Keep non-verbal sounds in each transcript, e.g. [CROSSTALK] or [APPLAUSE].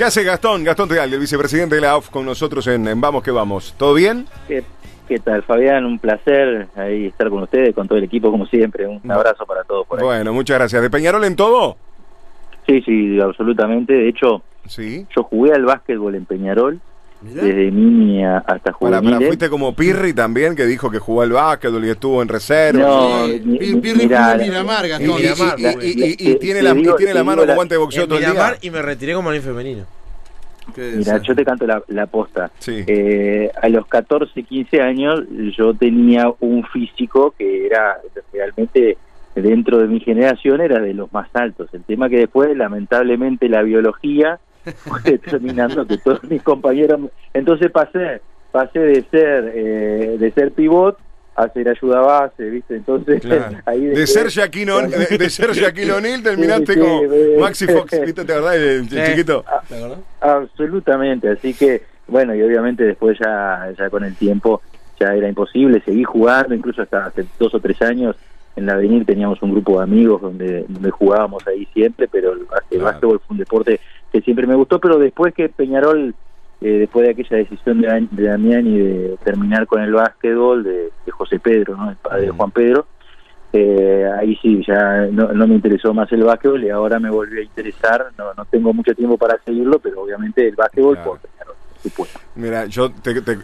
¿Qué hace Gastón? Gastón Teal, el vicepresidente de la AUF, con nosotros en, Vamos que Vamos. ¿Todo bien? ¿Qué, ¿Qué, tal, Fabián? Un placer ahí estar con ustedes, con todo el equipo, como siempre. Un abrazo para todos por ahí. Bueno, muchas gracias. ¿De Peñarol en todo? Sí, sí, absolutamente. De hecho, ¿Sí? yo jugué al básquetbol en Peñarol desde niña hasta jugar. Para, fuiste como Pirri también, que dijo que jugó al básquetbol y estuvo en reserva. No, Pirri jugó en Miramar, Gastón. Y, tiene la, tiene la mano como guante de boxeo todo el día. y me retiré como nivel femenino. Mira, yo te canto la, la posta. Eh, a los 14, 15 años yo tenía un físico que era realmente dentro de mi generación era de los más altos. El tema que después, lamentablemente, la biología [LAUGHS] fue determinando que todos mis compañeros... Entonces pasé pasé de ser eh, de ser pivot a ser ayuda base, ¿viste? Entonces, [LAUGHS] ahí de, ser Shaquille O'Neal, de, ser Shaquille O'Neal terminaste como Maxi Fox, ¿viste? ¿Te [LAUGHS] chiquito. absolutamente, así que, bueno, y obviamente después ya, ya con el tiempo ya era imposible, seguí jugando, incluso hasta hace dos o tres años en la Avenir teníamos un grupo de amigos donde, donde jugábamos ahí siempre, pero el, básquetbol fue un deporte que siempre me gustó, pero después que Peñarol, eh, después de aquella decisión de, de Damián y de terminar con el básquetbol de, José Pedro, ¿no? el padre de Juan Pedro, eh, ahí sí, ya no, me interesó más el básquetbol y ahora me volvió a interesar, no, no tengo mucho tiempo para seguirlo, pero obviamente el básquetbol por Mira, yo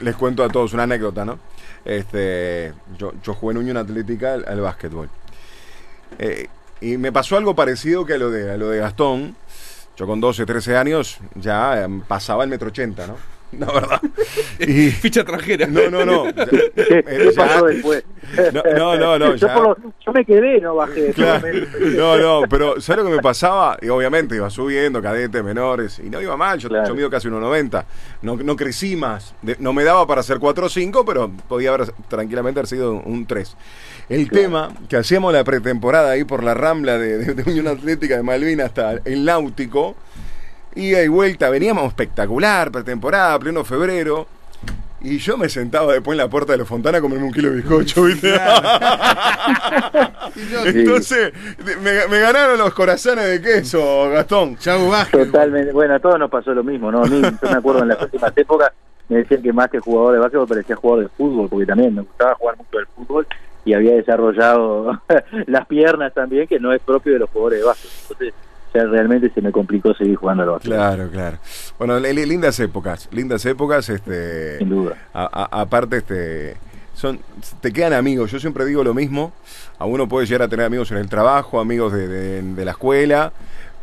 les cuento a todos una anécdota, ¿no? Este, yo, yo jugué en Unión Atlética al, básquetbol. Eh, y me pasó algo parecido que a lo de, a lo de Gastón. Yo con 12, 13 años ya em, pasaba el metro ochenta, ¿no? [LAUGHS] La verdad. Y, [LAUGHS] Ficha extranjera. No, no, no. [LAUGHS] ¿Qué pasó después? No, no, no. Yo, me quedé, no bajé. No, no, pero ¿sabes lo que me pasaba? Y obviamente iba subiendo, cadetes, menores, y no iba mal. Yo, yo mido casi 1,90. No, no crecí más. no me daba para ser 4 o 5, pero podía haber tranquilamente haber sido un 3. El tema que hacíamos la pretemporada ahí por la rambla de, de Unión Atlética de Malvinas hasta el Náutico ida y vuelta, veníamos espectacular, pretemporada, pleno febrero. Y yo me sentaba después en la puerta de la fontana a comerme un kilo de bizcocho, ¿viste? [LAUGHS] Entonces, me, ganaron los corazones de queso, Gastón. Chau, Totalmente. Bueno, a todos nos pasó lo mismo, ¿no? A mí, yo me acuerdo en las últimas épocas, me decían que más que jugador de básquetbol parecía jugador de fútbol, porque también me gustaba jugar mucho el fútbol y había desarrollado [LAUGHS] las piernas también, que no es propio de los jugadores de básquetbol. Entonces, realmente se me complicó seguir jugando al básquet. Claro, claro. Bueno, lindas épocas, lindas épocas, este, sin duda. aparte, este, son, te quedan amigos. Yo siempre digo lo mismo. A uno puede llegar a tener amigos en el trabajo, amigos de, la escuela,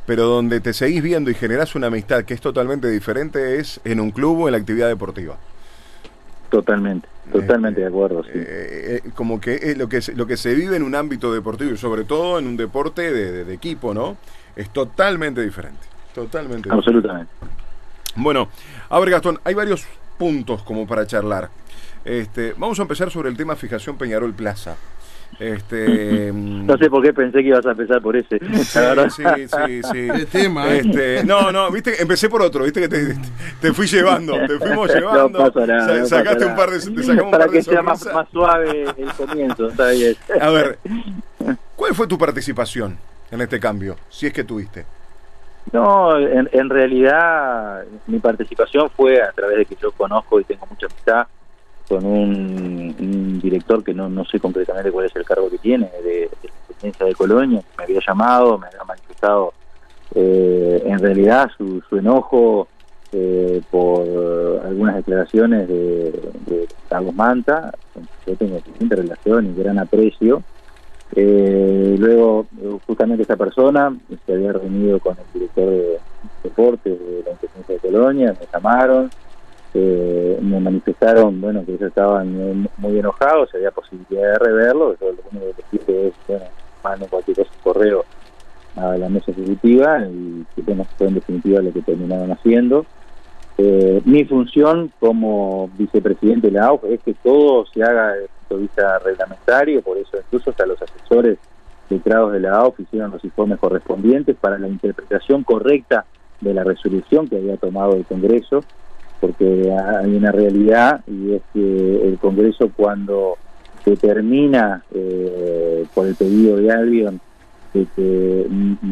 pero donde te seguís viendo y generás una amistad que es totalmente diferente es en un club o en la actividad deportiva. Totalmente, totalmente de acuerdo. Sí. Eh, eh, como que lo que lo que se vive en un ámbito deportivo y sobre todo en un deporte de, de equipo, ¿no? es totalmente diferente. Totalmente Absolutamente. Bueno, a ver Gastón, hay varios puntos como para charlar. Este, vamos a empezar sobre el tema fijación Peñarol Plaza. Este, [LAUGHS] no sé por qué pensé que ibas a empezar por ese. Sí, sí, sí, [LAUGHS] tema, ¿eh? este, no, no, viste, empecé por otro, viste que te, te fui llevando, te fuimos llevando. No pasa nada, sacaste un par de, te sacamos Para un par que sea más, más, suave el comienzo, está bien. A ver, [LAUGHS] ¿cuál fue tu participación? en este cambio, si es que tuviste? No, en, realidad mi participación fue a través de que yo conozco y tengo mucha amistad con un, director que no, no sé concretamente cuál es el cargo que tiene, de, la presidencia de Colonia, me había llamado, me había manifestado eh, en realidad su, su enojo eh, por algunas declaraciones de, de Carlos Manta, yo tengo excelente relación y gran aprecio, eh, luego, justamente esa persona se había reunido con el director de deportes de la Intendencia de Colonia, me llamaron, eh, me manifestaron, bueno, que ellos estaban muy, enojados, había posibilidad de reverlo, yo lo único que dije es, bueno, manden cualquier cosa correo a la mesa ejecutiva y que bueno, fue en definitiva lo que terminaron haciendo. Eh, mi función como vicepresidente de la AUF es que todo se haga desde el punto de vista reglamentario, por eso incluso hasta los asesores letrados de la AUF hicieron los informes correspondientes para la interpretación correcta de la resolución que había tomado el Congreso, porque hay una realidad y es que el Congreso cuando determina eh, por el pedido de Albion que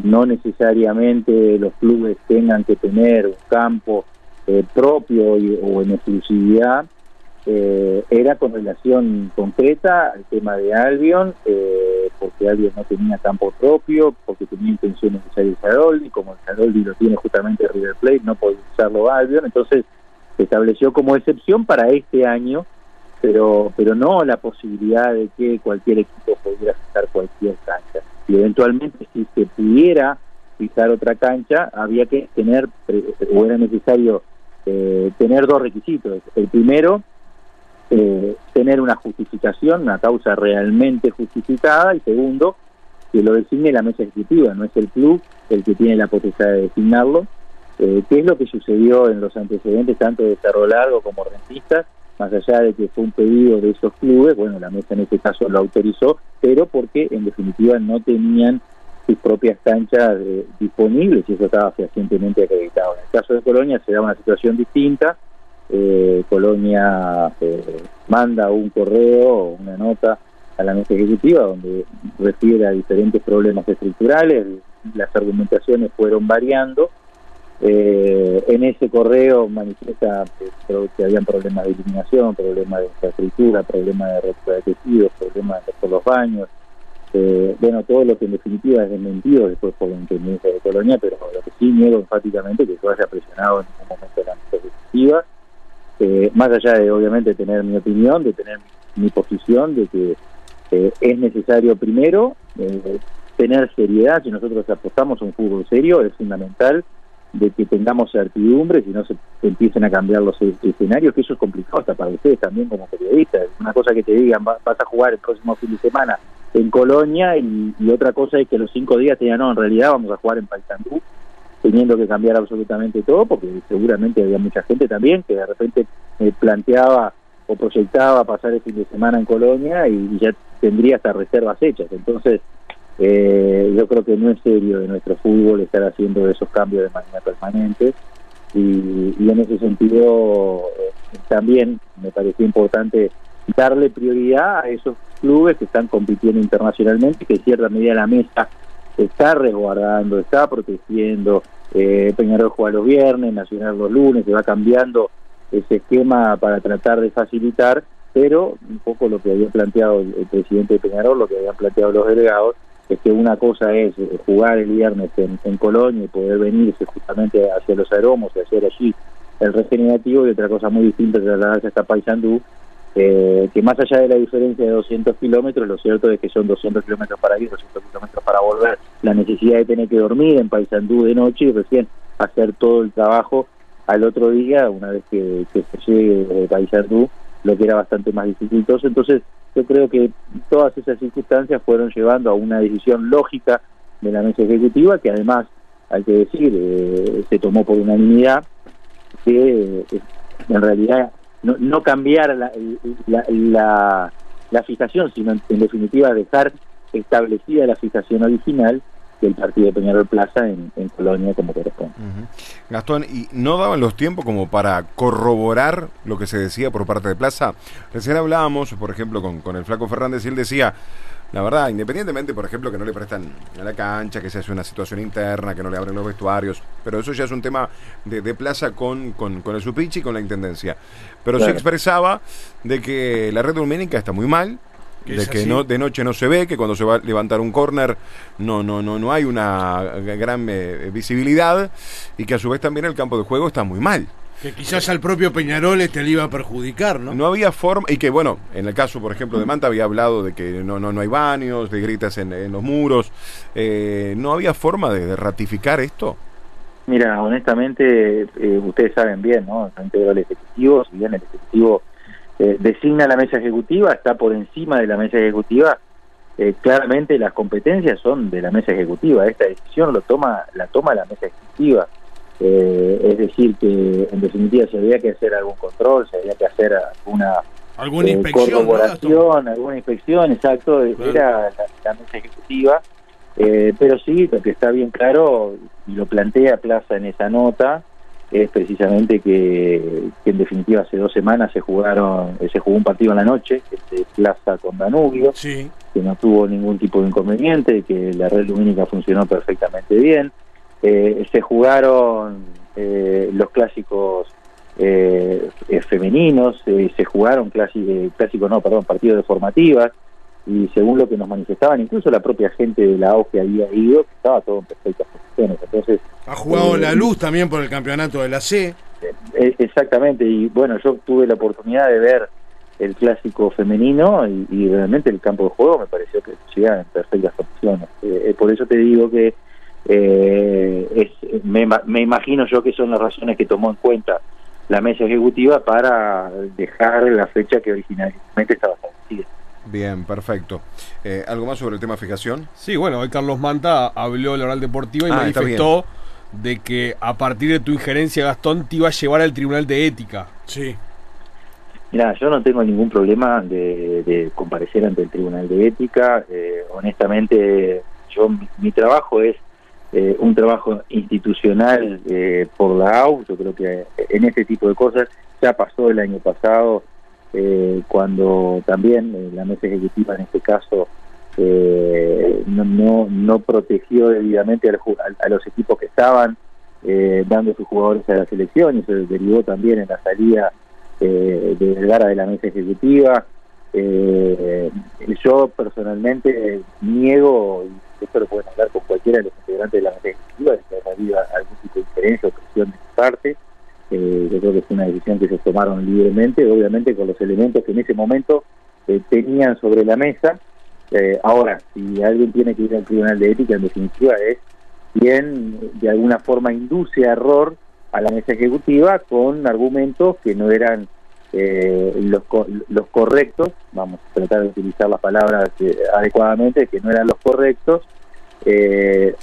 no necesariamente los clubes tengan que tener un campo eh, propio o en exclusividad, eh, era con relación concreta al tema de Albion, eh, porque Albion no tenía campo propio, porque tenía intenciones de usar el Saroldi, como el Saroldi lo tiene justamente River Plate, no podía usarlo Albion, entonces estableció como excepción para este año, pero pero no la posibilidad de que cualquier equipo pudiera fijar cualquier cancha. Y eventualmente si se pudiera fijar otra cancha, había que tener, o era necesario eh, tener dos requisitos. El primero, eh, tener una justificación, una causa realmente justificada, y segundo, que lo designe la mesa ejecutiva, no es el club el que tiene la potestad de designarlo, eh, ¿Qué es lo que sucedió en los antecedentes tanto de Cerro Largo como Rentistas? Más allá de que fue un pedido de esos clubes, bueno, la mesa en este caso lo autorizó, pero porque en definitiva no tenían sus propias canchas eh, disponibles y eso estaba fehacientemente acreditado. En el caso de Colonia se da una situación distinta. Eh, Colonia manda un correo una nota a la mesa ejecutiva donde refiere a diferentes problemas estructurales, las argumentaciones fueron variando eh, en ese correo manifiesta que, habían problemas de iluminación, problemas de infraestructura, problemas de rotura de tejidos, problemas de los baños. Eh, bueno, todo lo que en definitiva es desmentido después por la intendencia de Colonia, pero lo que sí niego enfáticamente que yo haya presionado en ningún momento la ejecutiva, eh, más allá de obviamente tener mi opinión, de tener mi posición, de que eh, es necesario primero tener seriedad, si nosotros apostamos a un fútbol serio, es fundamental de que tengamos certidumbre, si no se empiecen a cambiar los escenarios, que eso es complicado hasta para ustedes también como periodistas. Una cosa que te digan, vas a jugar el próximo fin de semana en Colonia y, otra cosa es que los cinco días te digan, no, en realidad vamos a jugar en Paysandú, teniendo que cambiar absolutamente todo, porque seguramente había mucha gente también que de repente me planteaba o proyectaba pasar el fin de semana en Colonia y ya tendría hasta reservas hechas. Entonces, eh, yo creo que no es serio de nuestro fútbol estar haciendo esos cambios de manera permanente y, en ese sentido eh, también me pareció importante darle prioridad a esos clubes que están compitiendo internacionalmente, que en cierta medida la mesa está resguardando, está protegiendo. Eh, Peñarol juega los viernes, Nacional los lunes, se va cambiando ese esquema para tratar de facilitar, pero un poco lo que había planteado el, el presidente de Peñarol, lo que habían planteado los delegados, es que una cosa es eh, jugar el viernes en, Colonia y poder venirse justamente hacia los aeromos y hacer allí el regenerativo y otra cosa muy distinta es trasladarse hasta Paysandú, eh, que más allá de la diferencia de 200 kilómetros, lo cierto es que son 200 kilómetros para ir, 200 kilómetros para volver, la necesidad de tener que dormir en Paysandú de noche y recién hacer todo el trabajo al otro día, una vez que, que se llegue de Paysandú, lo que era bastante más dificultoso. Entonces, yo creo que todas esas circunstancias fueron llevando a una decisión lógica de la mesa ejecutiva, que además, hay que decir, eh, se tomó por unanimidad, que eh, en realidad no, no cambiar la, la, la, fijación, sino en definitiva dejar establecida la fijación original del partido de Peñarol Plaza en, Colonia como corresponde. Gastón, ¿y no daban los tiempos como para corroborar lo que se decía por parte de Plaza? Recién hablábamos, por ejemplo, con, con el flaco Fernández y él decía, la verdad, independientemente, por ejemplo, que no le prestan a la cancha, que se hace una situación interna, que no le abren los vestuarios, pero eso ya es un tema de, plaza con, con, con el Supichi y con la Intendencia. Pero se expresaba de que la red lumínica está muy mal, de que no, de noche no se ve, que cuando se va a levantar un corner no, no, no, no hay una gran eh, visibilidad y que a su vez también el campo de juego está muy mal. Que quizás al propio Peñarol este le iba a perjudicar, ¿no? No había forma, y que bueno, en el caso, por ejemplo, de Manta había hablado de que no, no, no hay baños, de gritas en, los muros. Eh, ¿No había forma de, ratificar esto? Mira, honestamente, eh, ustedes saben bien, ¿no? El Ejecutivo, si bien el Ejecutivo eh, designa la mesa ejecutiva, está por encima de la mesa ejecutiva, eh, claramente las competencias son de la mesa ejecutiva, esta decisión lo toma, la toma la mesa ejecutiva. Eh, es decir, que en definitiva si había que hacer algún control, si había que hacer alguna, ¿Alguna inspección, corroboración, alguna inspección, exacto, era la, mesa ejecutiva. pero sí, lo que está bien claro, y lo plantea Plaza en esa nota, es precisamente que, en definitiva hace dos semanas se jugaron, se jugó un partido en la noche, de Plaza con Danubio, que no tuvo ningún tipo de inconveniente, que la red lumínica funcionó perfectamente bien. Eh, se jugaron eh, los clásicos eh, femeninos, se jugaron clásicos, no, perdón, partidos de formativas, y según lo que nos manifestaban, incluso la propia gente de la O que había ido, estaba todo en perfectas condiciones. Entonces, ha jugado la luz también por el campeonato de la C. exactamente, y bueno, yo tuve la oportunidad de ver el clásico femenino y, realmente el campo de juego me pareció que llegaba en perfectas condiciones. por eso te digo que eh, es, me, me, imagino yo que son las razones que tomó en cuenta la mesa ejecutiva para dejar la fecha que originalmente estaba establecida. Bien, perfecto. Eh, ¿Algo más sobre el tema fijación? Sí, bueno, hoy Carlos Manta habló de la oral deportiva y ah, manifestó de que a partir de tu injerencia, Gastón, te iba a llevar al Tribunal de Ética. Sí. Mira, yo no tengo ningún problema de, comparecer ante el Tribunal de Ética. Eh, honestamente, yo mi trabajo es eh, un trabajo institucional eh, por la AU, yo creo que en este tipo de cosas ya pasó el año pasado, eh, cuando también la mesa ejecutiva en este caso no, no, protegió debidamente a, los equipos que estaban dando sus jugadores a la selección y se derivó también en la salida de Vergara de la mesa ejecutiva. yo personalmente niego esto lo pueden hablar con cualquiera de los integrantes de la mesa ejecutiva, de que habido algún tipo de diferencia o presión de su parte. Yo creo que fue una decisión que se tomaron libremente, obviamente con los elementos que en ese momento eh, tenían sobre la mesa. Eh, ahora, si alguien tiene que ir al Tribunal de Ética, en definitiva es quien de alguna forma induce error a la mesa ejecutiva con argumentos que no eran eh, los, los correctos, vamos a tratar de utilizar las palabras adecuadamente, que no eran los correctos,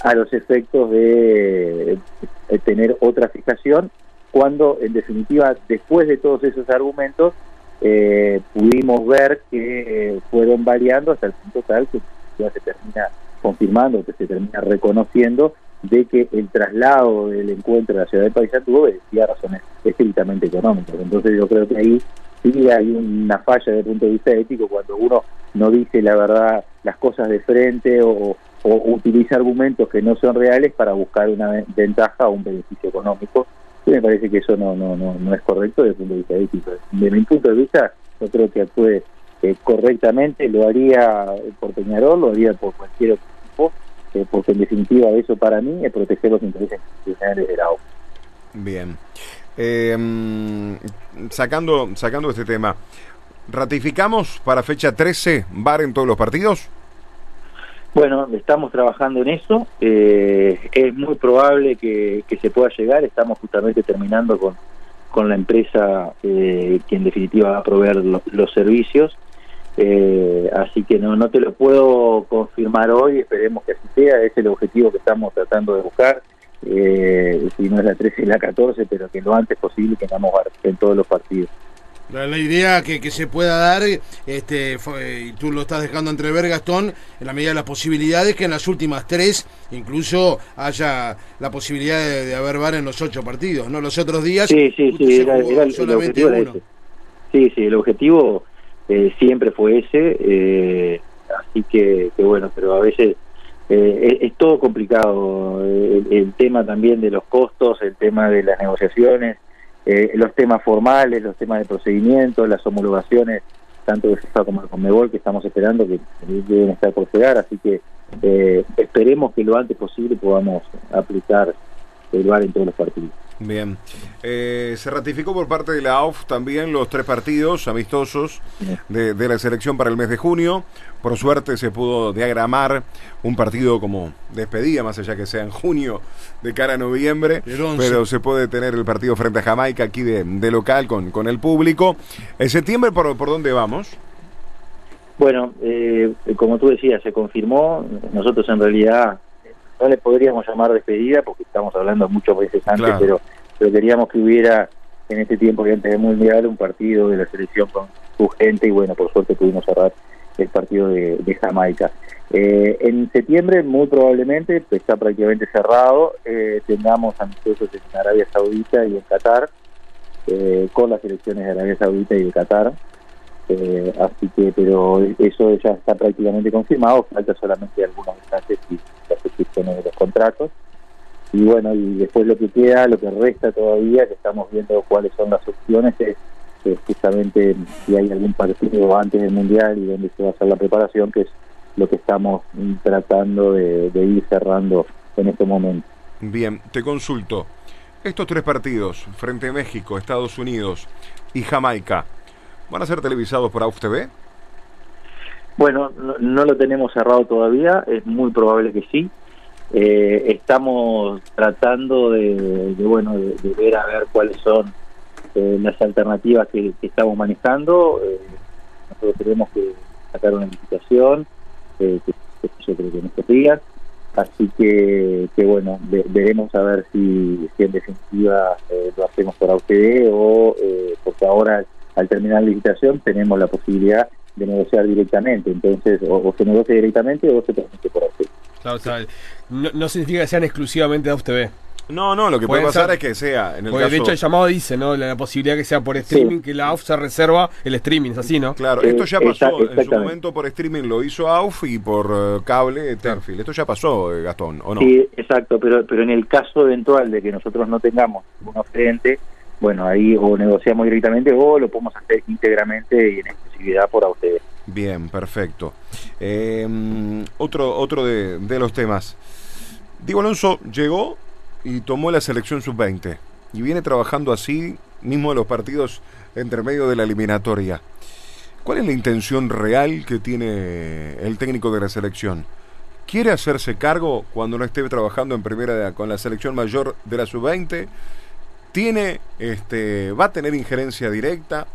a los efectos de, tener otra fijación, cuando en definitiva, después de todos esos argumentos, pudimos ver que fueron variando hasta el punto tal que ya se termina confirmando, que se termina reconociendo de que el traslado del encuentro de la ciudad de Paysandú obedecía razones estrictamente económicas. Entonces yo creo que ahí sí hay una falla desde el punto de vista ético cuando uno no dice la verdad, las cosas de frente o, utiliza argumentos que no son reales para buscar una ventaja o un beneficio económico. Me parece que eso no, no, no, no es correcto desde el punto de vista ético. De mi punto de vista, yo creo que actúe eh, correctamente, lo haría por Peñarol, lo haría por cualquier otro equipo eh, porque en definitiva eso para mí es proteger los intereses institucionales de la OCU. Bien. Eh, sacando, sacando este tema, ¿ratificamos para fecha 13 VAR en todos los partidos? Bueno, estamos trabajando en eso. Eh, es muy probable que, se pueda llegar. Estamos justamente terminando con, con la empresa que en definitiva va a proveer los servicios. Eh, así que no, no te lo puedo confirmar hoy, esperemos que así sea, es el objetivo que estamos tratando de buscar, eh, si no es la 13 y la 14, pero que lo antes posible tengamos en todos los partidos. La, idea que, que, se pueda dar, este, y tú lo estás dejando entrever, Gastón, en la medida de las posibilidades, que en las últimas tres incluso haya la posibilidad de, haber VAR en los ocho partidos, ¿no? Los otros días, sí, sí, sí, era, el, objetivo Sí, sí, el objetivo eh, siempre fue ese, eh, así que, bueno, pero a veces eh, es, todo complicado, el, tema también de los costos, el tema de las negociaciones, los temas formales, los temas de procedimientos, las homologaciones, tanto de FIFA como de Conmebol, que estamos esperando que deben estar por llegar, así que esperemos que lo antes posible podamos aplicar el VAR en todos los partidos. Bien. Eh, se ratificó por parte de la AUF también los tres partidos amistosos de, la selección para el mes de junio. Por suerte se pudo diagramar un partido como despedida, más allá que sea en junio de cara a noviembre, pero se puede tener el partido frente a Jamaica aquí de, local con, con el público. ¿En septiembre por, por dónde vamos? Bueno, eh, como tú decías, se confirmó. Nosotros en realidad no le podríamos llamar despedida porque estamos hablando muchos veces antes, pero, pero queríamos que hubiera en este tiempo que antes del Mundial un partido de la selección con su gente y bueno, por suerte pudimos cerrar el partido de, Jamaica. Eh, en septiembre, muy probablemente, pues, está prácticamente cerrado, eh, tengamos amistosos en Arabia Saudita y en Qatar, eh, con las elecciones de Arabia Saudita y de Qatar. Así que, pero eso ya está prácticamente confirmado, falta solamente algunos detalles y las de los contratos. Y bueno, y después lo que queda, lo que resta todavía, que estamos viendo cuáles son las opciones, es justamente si hay algún partido antes del Mundial y donde se va a hacer la preparación, que es lo que estamos tratando de, ir cerrando en este momento. Bien, te consulto. Estos tres partidos, frente a México, Estados Unidos y Jamaica, ¿van a ser televisados por AUF TV? Bueno, no, lo tenemos cerrado todavía, es muy probable que sí. Eh, estamos tratando de, bueno de, ver a ver cuáles son eh, las alternativas que, estamos manejando. Eh, nosotros tenemos que sacar una invitación, eh, que, yo creo que en estos. Así que, que bueno, veremos a ver si, en definitiva lo hacemos por AUTD o porque ahora al terminar la licitación tenemos la posibilidad de negociar directamente. Entonces, o, se negocia directamente o se permite por AUTD. no, no significa que sean exclusivamente de AUTV. No, no, lo que puede pasar es que sea. En el de hecho, el llamado dice, ¿no? La, posibilidad que sea por streaming, que la AUF se reserva el streaming, es así, ¿no? Claro, esto ya pasó. En su momento por streaming lo hizo AUF y por eh, cable Tenfield. Esto ya pasó, eh, Gastón, ¿o no? Sí, exacto, pero, pero en el caso eventual de que nosotros no tengamos un oferente, bueno, ahí o negociamos directamente o lo podemos hacer íntegramente y en exclusividad por ustedes. Bien, perfecto. Em, otro otro de, de los temas. Diego Alonso llegó y tomó la selección sub-20 y viene trabajando así mismo en los partidos entre medio de la eliminatoria. ¿Cuál es la intención real que tiene el técnico de la selección? ¿Quiere hacerse cargo cuando no esté trabajando en primera con la selección mayor de la sub-20? ¿Tiene, este, ¿Va a tener injerencia directa?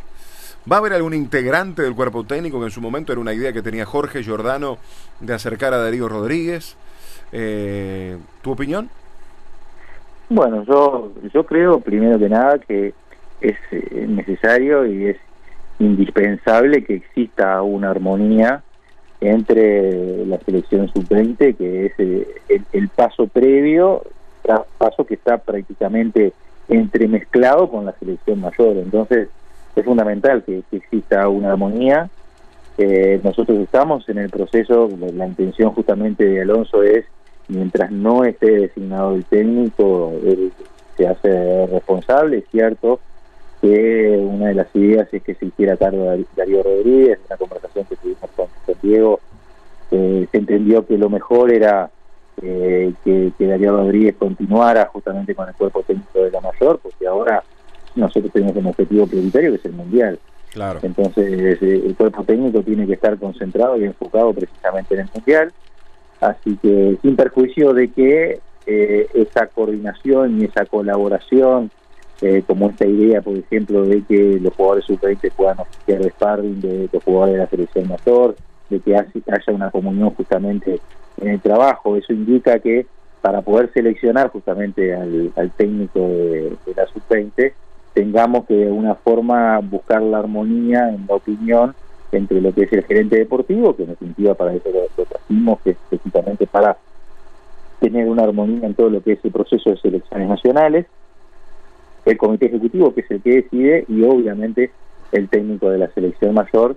¿Va a haber algún integrante del cuerpo técnico que en su momento era una idea que tenía Jorge Giordano de acercar a Darío Rodríguez? Eh, ¿Tu opinión? Bueno, yo, yo creo primero que nada que es necesario y es indispensable que exista una armonía entre la selección sub-20, que es eh, el, paso previo, paso que está prácticamente entremezclado con la selección mayor. Entonces, es fundamental que, exista una armonía. Eh, nosotros estamos en el proceso, la intención justamente de Alonso es mientras no esté designado el técnico, él se hace responsable, es cierto que una de las ideas es que se hiciera cargo de Darío Rodríguez, una conversación que tuvimos con, Diego, se entendió que lo mejor era eh, que, Darío Rodríguez continuara justamente con el cuerpo técnico de la mayor, porque ahora nosotros tenemos un objetivo prioritario que es el Mundial. Claro. Entonces eh, el cuerpo técnico tiene que estar concentrado y enfocado precisamente en el Mundial Así que sin perjuicio de que eh, esa coordinación y esa colaboración, eh, como esta idea, por ejemplo, de que los jugadores sub-20 puedan oficiar de sparring de los jugadores de la selección mayor, de que haya una comunión justamente en el trabajo, eso indica que para poder seleccionar justamente al, técnico de, la sub-20, tengamos que de alguna forma buscar la armonía en la opinión entre lo que es el gerente deportivo, que en definitiva para eso lo, trajimos, que es precisamente para tener una armonía en todo lo que es el proceso de selecciones nacionales, el comité ejecutivo, que es el que decide, y obviamente el técnico de la selección mayor,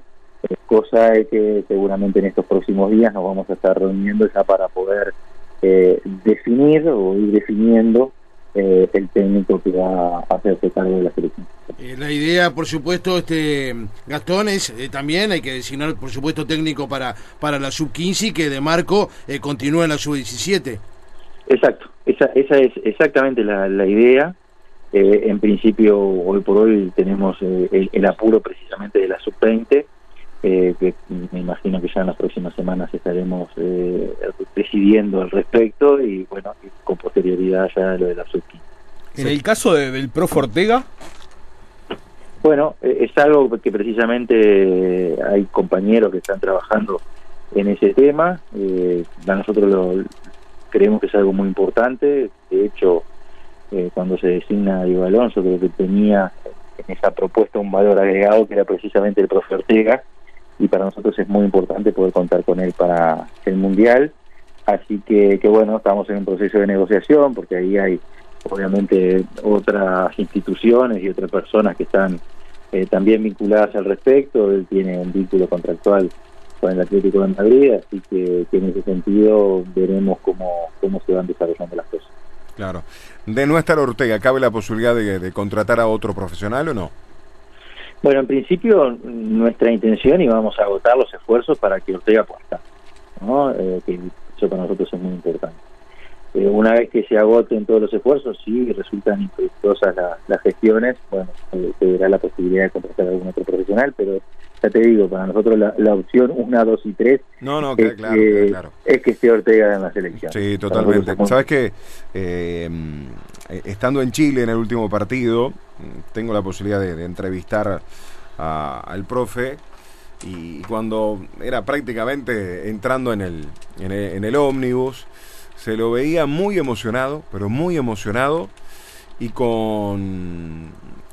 cosa de que seguramente en estos próximos días nos vamos a estar reuniendo ya para poder eh, definir o ir definiendo eh, el técnico que va a hacerse cargo de la selección. Eh, la idea, por supuesto, este Gastón, es eh, también hay que designar, por supuesto, técnico para, para la sub-15 y que de Marco continúe en la sub-17. Exacto, esa, esa es exactamente la, idea. en principio, hoy por hoy tenemos el, apuro precisamente de la sub-20 eh, que me imagino que ya en las próximas semanas estaremos eh, decidiendo al respecto y bueno, con posterioridad ya lo de la sub En el caso del Pro Fortega. Bueno, eh, es algo que precisamente hay compañeros que están trabajando en ese tema. Eh, nosotros lo, creemos que es algo muy importante. De hecho, eh, cuando se designa a Diego Alonso, creo que tenía en esa propuesta un valor agregado que era precisamente el profe Ortega y para nosotros es muy importante poder contar con él para el Mundial. Así que, que bueno, estamos en un proceso de negociación porque ahí hay obviamente otras instituciones y otras personas que están eh, también vinculadas al respecto. Él tiene un vínculo contractual con el Atlético de Madrid, así que, en ese sentido veremos cómo, cómo se van desarrollando las cosas. Claro. De no estar Ortega, ¿cabe la posibilidad de, contratar a otro profesional o no? Bueno, en principio nuestra intención y vamos a agotar los esfuerzos para que Ortega pueda estar, ¿no? Eh, que eso para nosotros es muy importante. Eh, una vez que se agoten todos los esfuerzos, sí, resultan infructuosas las gestiones, bueno, eh, se verá la posibilidad de contratar a algún otro profesional, pero ya te digo, para nosotros la, opción 1, 2 y 3 no, no, es, claro, que, claro. es que esté Ortega en la selección. Sí, totalmente. Sabes que eh, estando en Chile en el último partido, tengo la posibilidad de, entrevistar al profe y cuando era prácticamente entrando en el, en el, en el ómnibus, se lo veía muy emocionado, pero muy emocionado y con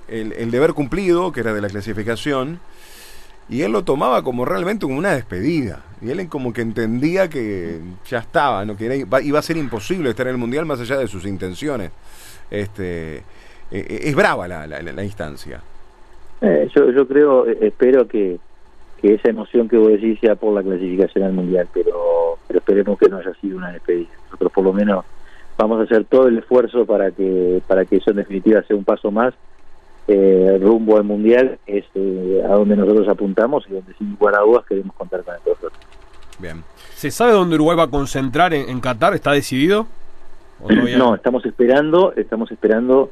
el, deber cumplido, que era de la clasificación, y él lo tomaba como realmente como una despedida. Y él como que entendía que ya estaba, ¿no? que iba a ser imposible estar en el Mundial más allá de sus intenciones. Este, eh, eh, es brava la, la, instancia. Eh, yo, yo creo, espero que, que esa emoción que vos decís sea por la clasificación al Mundial, pero, pero esperemos que no haya sido una despedida nosotros por lo menos vamos a hacer todo el esfuerzo para que para que eso en definitiva sea un paso más eh, rumbo al mundial es eh, a donde nosotros apuntamos y donde sin lugar a dudas queremos contar con el profesor. Bien. ¿Se sabe dónde Uruguay va a concentrar en, Qatar? ¿Está decidido? no, estamos esperando, estamos esperando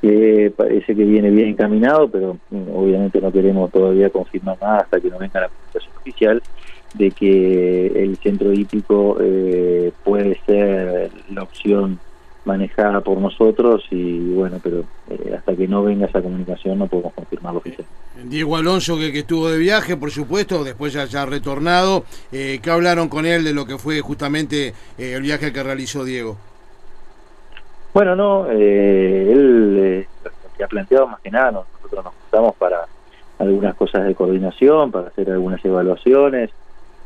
que parece que viene bien encaminado, pero mm, obviamente no queremos todavía confirmar nada hasta que no venga la presentación oficial de que el centro hípico eh, puede ser la opción manejada por nosotros y bueno, pero eh, hasta que no venga esa comunicación no podemos confirmarlo oficialmente. Diego Alonso que, que, estuvo de viaje, por supuesto, después ya, ha retornado, eh, ¿qué hablaron con él de lo que fue justamente eh, el viaje que realizó Diego? Bueno, no, él lo que ha planteado más que nada, nosotros nos juntamos para algunas cosas de coordinación, para hacer algunas evaluaciones,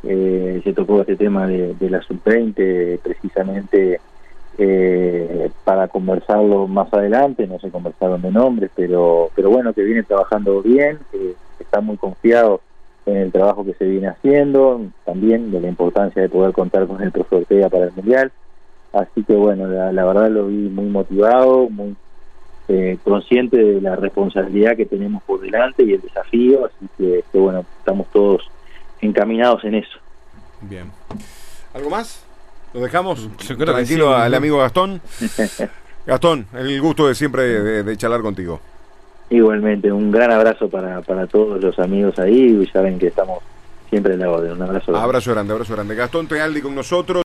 eh, se tocó este tema de, la sub-20 precisamente eh, para conversarlo más adelante, no se conversaron de nombres, pero, pero bueno, que viene trabajando bien, que está muy confiado en el trabajo que se viene haciendo, también de la importancia de poder contar con el profesor Ortega para el Mundial. Así que bueno, la, verdad lo vi muy motivado, muy eh, consciente de la responsabilidad que tenemos por delante y el desafío, así que bueno, estamos todos encaminados en eso. Bien. ¿Algo más? ¿Lo dejamos? Tranquilo al amigo Gastón. [LAUGHS] Gastón, el gusto de siempre de, charlar contigo. Igualmente, un gran abrazo para, para todos los amigos ahí saben que estamos siempre en la orden. Un abrazo. Abrazo grande, abrazo grande. Gastón Tealdi con nosotros.